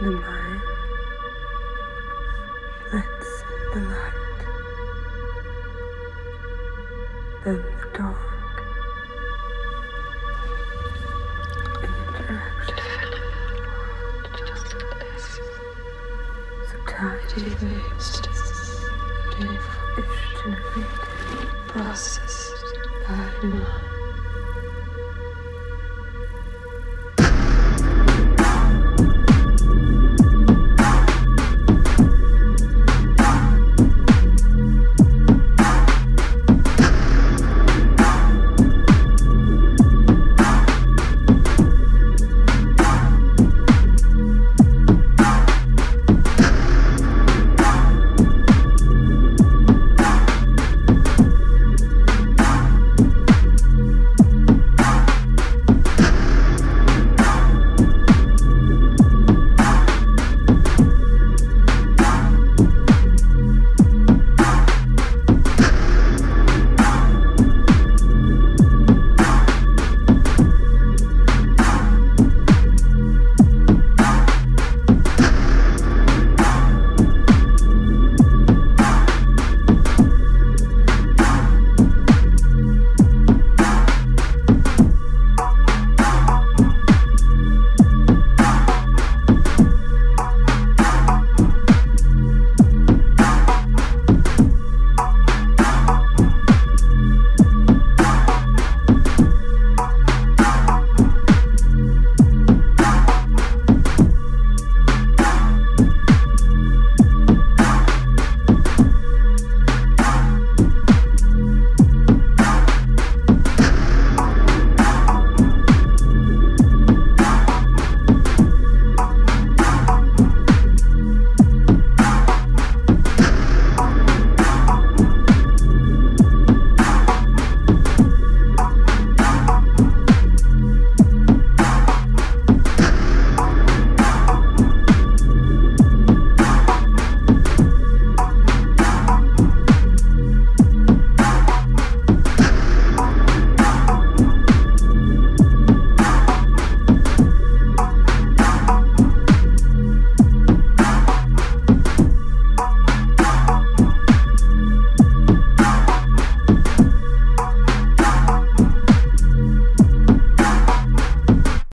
the mind lets the light, then the dark. Interaction. Subtractive based if generated processed by mind.